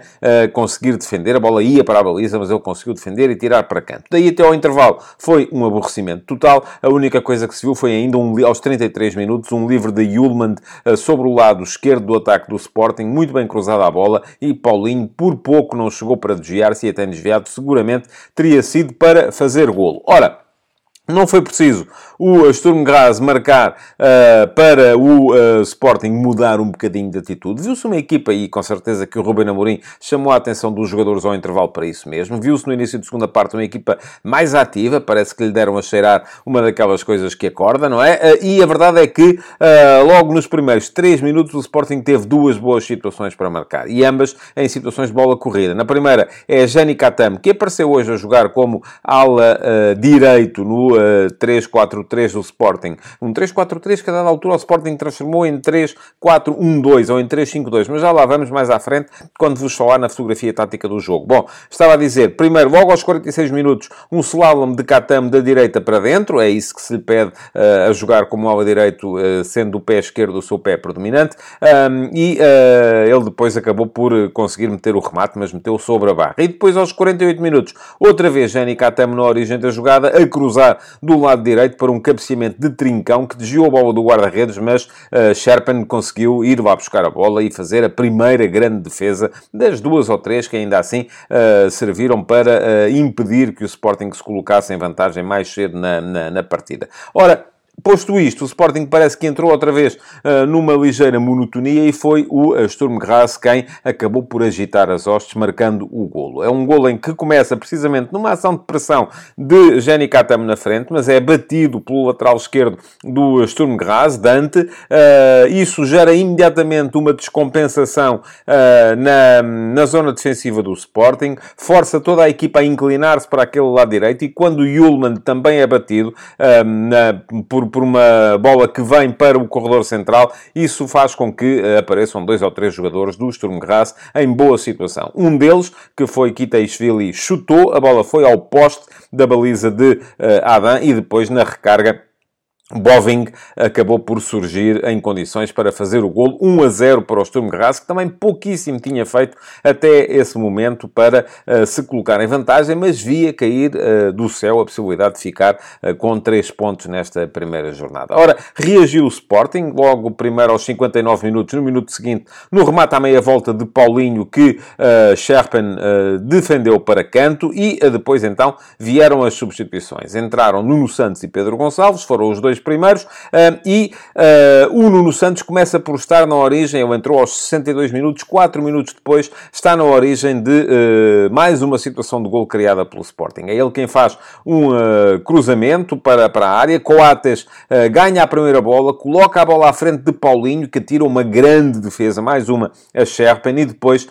conseguir defender. A bola ia para a baliza, mas ele conseguiu defender e tirar para canto. Daí até ao intervalo foi um aborrecimento total. A única coisa que se viu foi ainda, um, aos 33 minutos, um livre de Yulman sobre o lado esquerdo do ataque do Sporting, muito bem cruzada a bola, e Paulinho por pouco não chegou para desviar-se e até desviado, seguramente teria sido para fazer golo. Ora, não foi preciso o Sturm Graz marcar uh, para o uh, Sporting mudar um bocadinho de atitude. Viu-se uma equipa, e com certeza que o Ruben Amorim chamou a atenção dos jogadores ao intervalo para isso mesmo. Viu-se no início de segunda parte uma equipa mais ativa, parece que lhe deram a cheirar uma daquelas coisas que acorda, não é? Uh, e a verdade é que logo nos primeiros 3 minutos o Sporting teve duas boas situações para marcar, e ambas em situações de bola corrida. Na primeira é Jani Katam, que apareceu hoje a jogar como ala direito no 3-4-3 do Sporting. Um 3-4-3 que a dada altura o Sporting transformou em 3-4-1-2 ou em 3-5-2, mas já lá vamos mais à frente quando vos falar na fotografia tática do jogo. Bom, estava a dizer, primeiro, logo aos 46 minutos, um slalom de Katam da direita para dentro, é isso que se lhe pede uh, a jogar como ala direito, uh, sendo o pé esquerdo o seu pé predominante, um, e ele depois acabou por conseguir meter o remate, mas meteu sobre a barra. E depois, aos 48 minutos, outra vez, Jenny Katam na origem da jogada, a cruzar do lado direito para um cabeceamento de trincão que desviou a bola do guarda-redes, mas uh, Sherpen conseguiu ir lá buscar a bola e fazer a primeira grande defesa das duas ou três que ainda assim uh, serviram para uh, impedir que o Sporting se colocasse em vantagem mais cedo na, na, na partida. Ora, Posto isto, o Sporting parece que entrou outra vez uh, numa ligeira monotonia e foi o Sturm Graz quem acabou por agitar as hostes, marcando o golo. É um golo em que começa precisamente numa ação de pressão de Jenny Katam na frente, mas é batido pelo lateral esquerdo do Sturm Graz, Dante. Uh, isso gera imediatamente uma descompensação uh, na, na zona defensiva do Sporting, força toda a equipa a inclinar-se para aquele lado direito e quando o Yulman também é batido na, por por uma bola que vem para o corredor central, isso faz com que eh, apareçam dois ou três jogadores do Sturm Graz em boa situação. Um deles, que foi Kitaishvili, chutou, a bola foi ao poste da baliza de uh, Adam e depois na recarga Boving acabou por surgir em condições para fazer o golo 1 a 0 para o Sturm Graz, que também pouquíssimo tinha feito até esse momento para uh, se colocar em vantagem, mas via cair uh, do céu a possibilidade de ficar uh, com 3 pontos nesta primeira jornada. Ora, reagiu o Sporting, logo primeiro aos 59 minutos, no minuto seguinte, no remate à meia volta de Paulinho, que uh, Sherpen defendeu para canto, e depois então vieram as substituições. Entraram Nuno Santos e Pedro Gonçalves, foram os dois primeiros, e o Nuno Santos começa por estar na origem, ele entrou aos 62 minutos, 4 minutos depois está na origem de mais uma situação de gol criada pelo Sporting. É ele quem faz um cruzamento para, para a área, Coates ganha a primeira bola, coloca a bola à frente de Paulinho, que tira uma grande defesa, mais uma a Sherpen, e depois,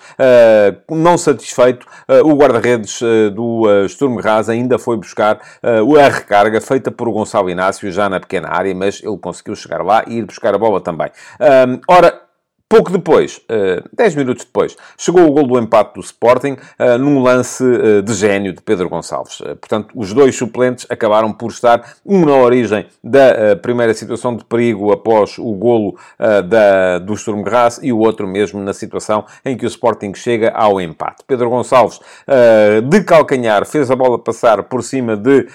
não satisfeito, o guarda-redes do Sturm Graz ainda foi buscar a recarga feita por Gonçalo Inácio já na pequena pequena área, mas ele conseguiu chegar lá e ir buscar a bola também. Um, ora, Pouco depois, uh, 10 minutos depois, chegou o gol do empate do Sporting uh, num lance uh, de gênio de Pedro Gonçalves. Portanto, os dois suplentes acabaram por estar, um na origem da primeira situação de perigo após o golo da, do Sturm Graz e o outro mesmo na situação em que o Sporting chega ao empate. Pedro Gonçalves, de calcanhar, fez a bola passar por cima de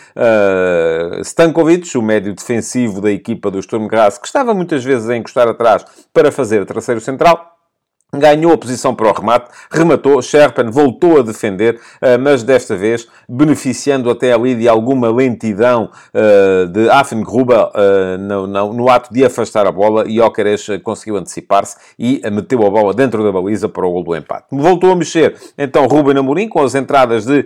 Stankovic, o médio defensivo da equipa do Sturm Graz, que estava muitas vezes a encostar atrás para fazer terceiro central ganhou a posição para o remate, rematou, Sherpen voltou a defender, eh, mas desta vez beneficiando até ali de alguma lentidão eh, de Affengruber eh, no, ato de afastar a bola e Ocares conseguiu antecipar-se e meteu a bola dentro da baliza para o gol do empate. Voltou a mexer então Ruben Amorim com as entradas de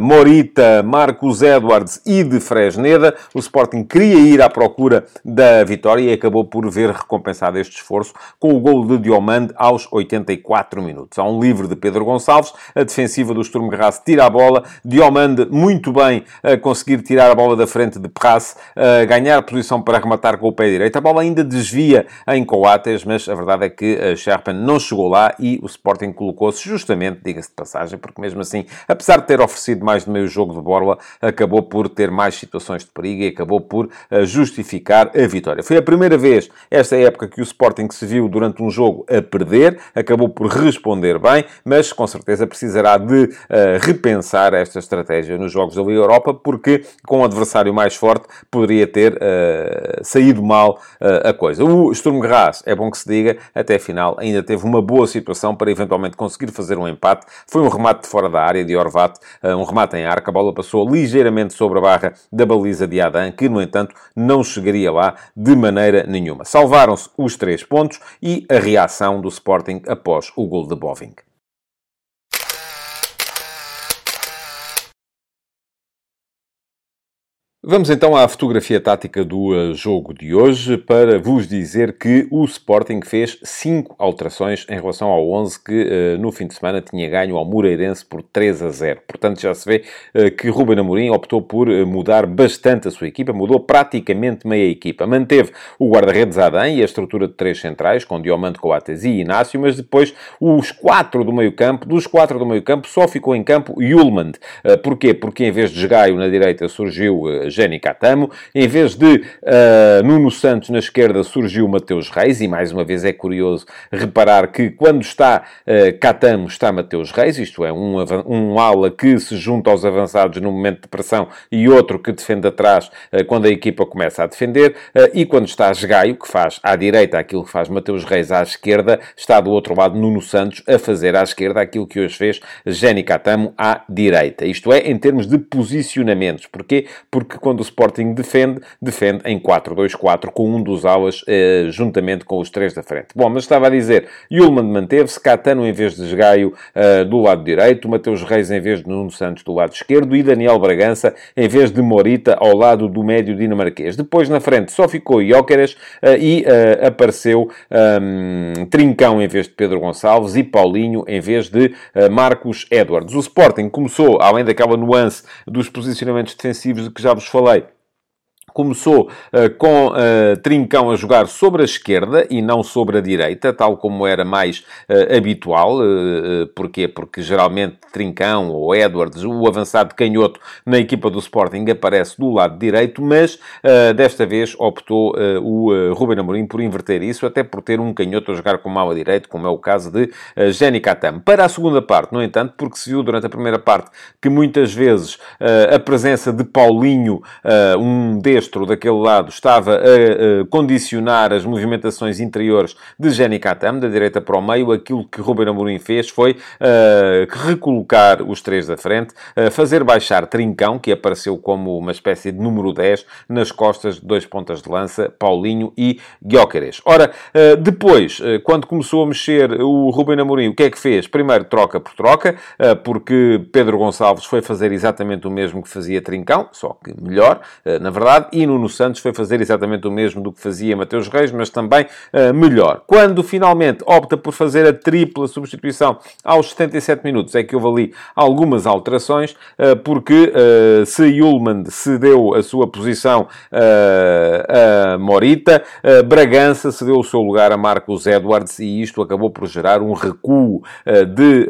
Morita, Marcos Edwards e de Fresneda. O Sporting queria ir à procura da vitória e acabou por ver recompensado este esforço com o gol de Dion Diomande aos 84 minutos. Há um livre de Pedro Gonçalves, a defensiva do Sturm Graz tira a bola, Diomande muito bem a conseguir tirar a bola da frente de Prasse, a ganhar posição para rematar com o pé direito. A bola ainda desvia em Coates, mas a verdade é que a Sherpen não chegou lá e o Sporting colocou-se justamente, diga-se de passagem, porque mesmo assim, apesar de ter oferecido mais de meio jogo de borla, acabou por ter mais situações de perigo e acabou por eh, justificar a vitória. Foi a primeira vez, esta época, que o Sporting se viu durante um jogo a perder, acabou por responder bem, mas com certeza precisará de uh, repensar esta estratégia nos Jogos da Liga Europa, porque com o adversário mais forte poderia ter uh, saído mal uh, a coisa. O Sturm Graz, é bom que se diga, até a final ainda teve uma boa situação para eventualmente conseguir fazer um empate. Foi um remate de fora da área de Orvat, um remate em arco, a bola passou ligeiramente sobre a barra da baliza de Adam, que no entanto não chegaria lá de maneira nenhuma. Salvaram-se os três pontos e a reação reação do Sporting após o gol de Boving. Vamos então à fotografia tática do uh, jogo de hoje para vos dizer que o Sporting fez 5 alterações em relação ao 11 que uh, no fim de semana tinha ganho ao Moreirense por 3 a 0. Portanto, já se vê uh, que Ruben Amorim optou por mudar bastante a sua equipa, mudou praticamente meia equipa. Manteve o guarda-redes Adam e a estrutura de três centrais, com Diomante, Coates e Inácio, mas depois os quatro do meio campo, dos quatro do meio campo, só ficou em campo Yulmand. Porquê? Porque em vez de Gaio na direita surgiu Jenny Catamo. Em vez de uh, Nuno Santos na esquerda, surgiu Mateus Reis. E mais uma vez é curioso reparar que quando está uh, Catamo, está Mateus Reis. Isto é, um, um ala que se junta aos avançados no momento de pressão e outro que defende atrás uh, quando a equipa começa a defender. e quando está Gaio, que faz à direita aquilo que faz Mateus Reis à esquerda, está do outro lado Nuno Santos a fazer à esquerda aquilo que hoje fez Jenny Catamo à direita. Isto é, em termos de posicionamentos. Porquê? Porque quando o Sporting defende, defende em 4-2-4 com um dos alas eh, juntamente com os três da frente. Bom, mas estava a dizer, Yulman manteve-se, Catano em vez de Esgaio uh, do lado direito, Mateus Reis em vez de Nuno Santos do lado esquerdo e Daniel Bragança em vez de Morita ao lado do médio dinamarquês. Depois na frente só ficou Jóqueres uh, e apareceu um, Trincão em vez de Pedro Gonçalves e Paulinho em vez de Marcos Edwards. O Sporting começou, além daquela nuance dos posicionamentos defensivos de que já vos for like Começou uh, com uh, Trincão a jogar sobre a esquerda e não sobre a direita, tal como era mais uh, habitual. porquê? Porque geralmente Trincão ou Edwards, o avançado canhoto na equipa do Sporting, aparece do lado direito, mas desta vez optou o Ruben Amorim por inverter isso, até por ter um canhoto a jogar com mala direito, como é o caso de uh, Jenny Katam. Para a segunda parte, no entanto, porque se viu durante a primeira parte que muitas vezes a presença de Paulinho, um destes destro daquele lado estava a, a condicionar as movimentações interiores de Jenny Katam, da direita para o meio. Aquilo que Ruben Amorim fez foi uh, recolocar os três da frente, uh, fazer baixar Trincão, que apareceu como uma espécie de número 10, nas costas de dois pontas de lança, Paulinho e Guiocares. Ora, uh, depois, quando começou a mexer o Ruben Amorim, o que é que fez? Primeiro, troca por troca, porque Pedro Gonçalves foi fazer exatamente o mesmo que fazia Trincão, só que melhor, na verdade, e Nuno Santos foi fazer exatamente o mesmo do que fazia Mateus Reis, mas também uh, melhor. Quando finalmente opta por fazer a tripla substituição aos 77 minutos, é que houve ali algumas alterações, uh, porque uh, se Yulman cedeu a sua posição a Morita, Bragança cedeu o seu lugar a Marcos Edwards e isto acabou por gerar um recuo de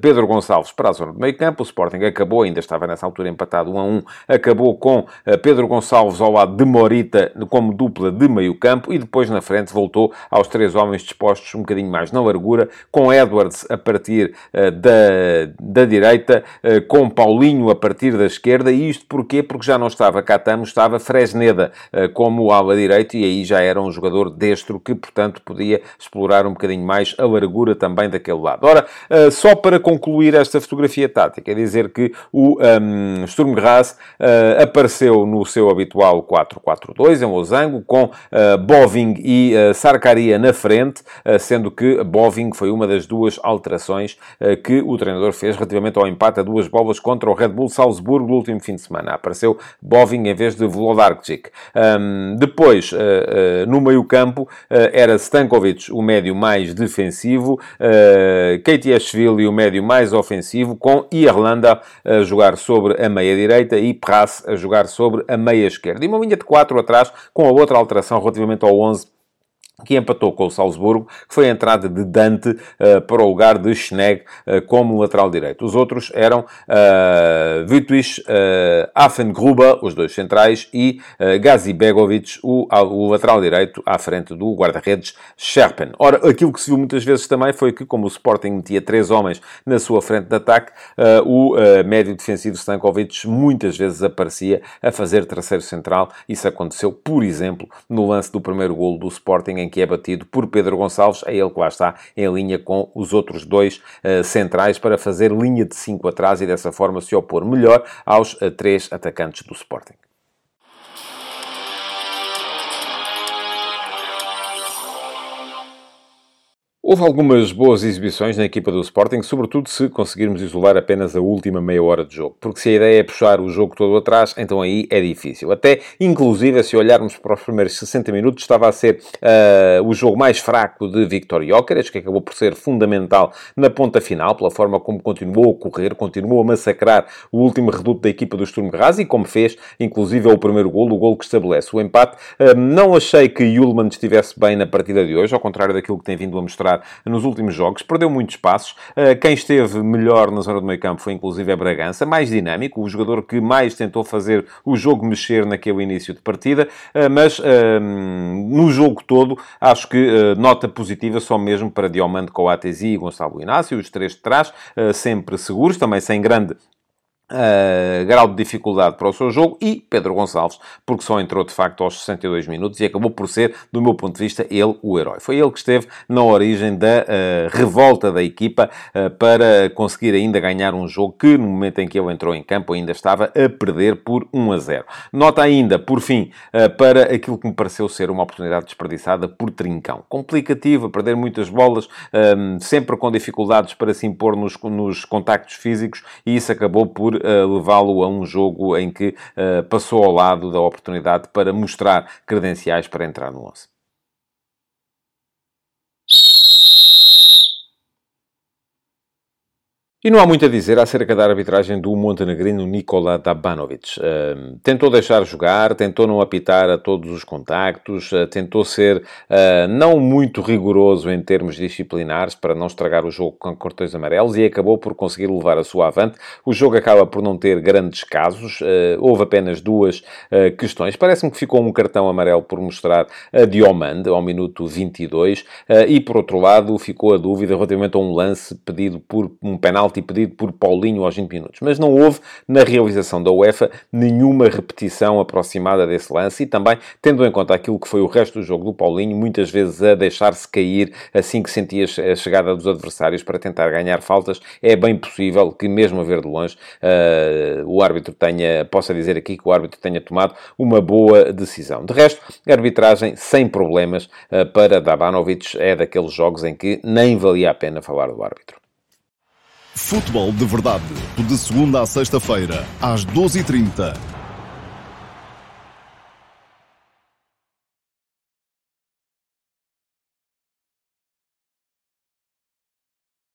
Pedro Gonçalves para a zona do meio campo. O Sporting acabou, ainda estava nessa altura empatado 1 a 1, acabou com Pedro Gonçalves ao lado de Morita como dupla de meio campo e depois na frente voltou aos três homens dispostos um bocadinho mais na largura, com Edwards a partir uh, da, da direita, uh, com Paulinho a partir da esquerda, e isto porquê? Porque já não estava Catamo, estava Fresneda uh, como ala direito e aí já era um jogador destro que, portanto, podia explorar um bocadinho mais a largura também daquele lado. Ora, só para concluir esta fotografia tática, é dizer que o um, Sturm Graz apareceu no seu habitual 4-4-2 em Losango, com uh, Boving e uh, Sarkaria na frente, uh, sendo que Boving foi uma das duas alterações que o treinador fez relativamente ao empate a duas bolas contra o Red Bull Salzburgo no último fim de semana. Apareceu Boving em vez de Vlodarczyk. Um, depois, no meio-campo, era Stankovic o médio mais defensivo, uh, Keitiashvili o médio mais ofensivo, com Irlanda a jogar sobre a meia-direita e Pras a jogar sobre a meia-esquerda. Uma linha de 4 atrás, com a outra alteração relativamente ao 11 que empatou com o Salzburgo, que foi a entrada de Dante uh, para o lugar de Schnegg uh, como lateral direito. Os outros eram uh, Vitwis, uh, Affengruber, os dois centrais, e uh, Gazi Begovic, o, o, lateral direito, à frente do guarda-redes Sherpen. Ora, aquilo que se viu muitas vezes também foi que, como o Sporting metia três homens na sua frente de ataque, o médio defensivo Stankovic muitas vezes aparecia a fazer terceiro central. Isso aconteceu, por exemplo, no lance do primeiro golo do Sporting, em que é batido por Pedro Gonçalves, é ele que lá está em linha com os outros dois uh, centrais para fazer linha de 5 atrás e dessa forma se opor melhor aos uh, três atacantes do Sporting. Houve algumas boas exibições na equipa do Sporting, sobretudo se conseguirmos isolar apenas a última meia hora de jogo. Porque se a ideia é puxar o jogo todo atrás, então aí é difícil. Até, inclusive, se olharmos para os primeiros 60 minutos, estava a ser uh, o jogo mais fraco de Victor Jóqueres, que acabou por ser fundamental na ponta final, pela forma como continuou a correr, continuou a massacrar o último reduto da equipa do Sturm Graz e como fez, inclusive, é o primeiro golo, o golo que estabelece o empate. Uh, não achei que Yulman estivesse bem na partida de hoje, ao contrário daquilo que tem vindo a mostrar nos últimos jogos, perdeu muitos passos. Eh, quem esteve melhor na zona do meio campo foi inclusive a Bragança, mais dinâmico, o jogador que mais tentou fazer o jogo mexer naquele início de partida, eh, mas ehm, no jogo todo acho que eh, nota positiva só mesmo para Diomande Coatesi e Gonçalo Inácio, os três de trás, sempre seguros, também sem grande Uh, grau de dificuldade para o seu jogo e Pedro Gonçalves, porque só entrou de facto aos 62 minutos e acabou por ser, do meu ponto de vista, ele o herói. Foi ele que esteve na origem da uh, revolta da equipa uh, para conseguir ainda ganhar um jogo que, no momento em que ele entrou em campo, ainda estava a perder por 1 a 0. Nota ainda, por fim, para aquilo que me pareceu ser uma oportunidade desperdiçada por Trincão. Complicativo, a perder muitas bolas, sempre com dificuldades para se impor nos, nos contactos físicos e isso acabou por levá-lo a um jogo em que uh, passou ao lado da oportunidade para mostrar credenciais para entrar no 11. E não há muito a dizer acerca da arbitragem do montenegrino Nikola Dabanovic. Uh, tentou deixar jogar, tentou não apitar a todos os contactos, uh, tentou ser uh, não muito rigoroso em termos disciplinares para não estragar o jogo com cartões amarelos e acabou por conseguir levar a sua avante. O jogo acaba por não ter grandes casos, houve apenas duas questões. Parece-me que ficou um cartão amarelo por mostrar a Diomande ao minuto 22 e, por outro lado, ficou a dúvida relativamente a um lance pedido por um penal penalti pedido por Paulinho aos 20 minutos. Mas não houve, na realização da UEFA, nenhuma repetição aproximada desse lance e também, tendo em conta aquilo que foi o resto do jogo do Paulinho, muitas vezes a deixar-se cair assim que sentia a chegada dos adversários para tentar ganhar faltas, é bem possível que, mesmo a ver de longe, uh, o árbitro tenha, possa dizer aqui que o árbitro tenha tomado uma boa decisão. De resto, a arbitragem sem problemas uh, para Dabanovic é daqueles jogos em que nem valia a pena falar do árbitro. Futebol de Verdade, de segunda a sexta-feira, às 12h30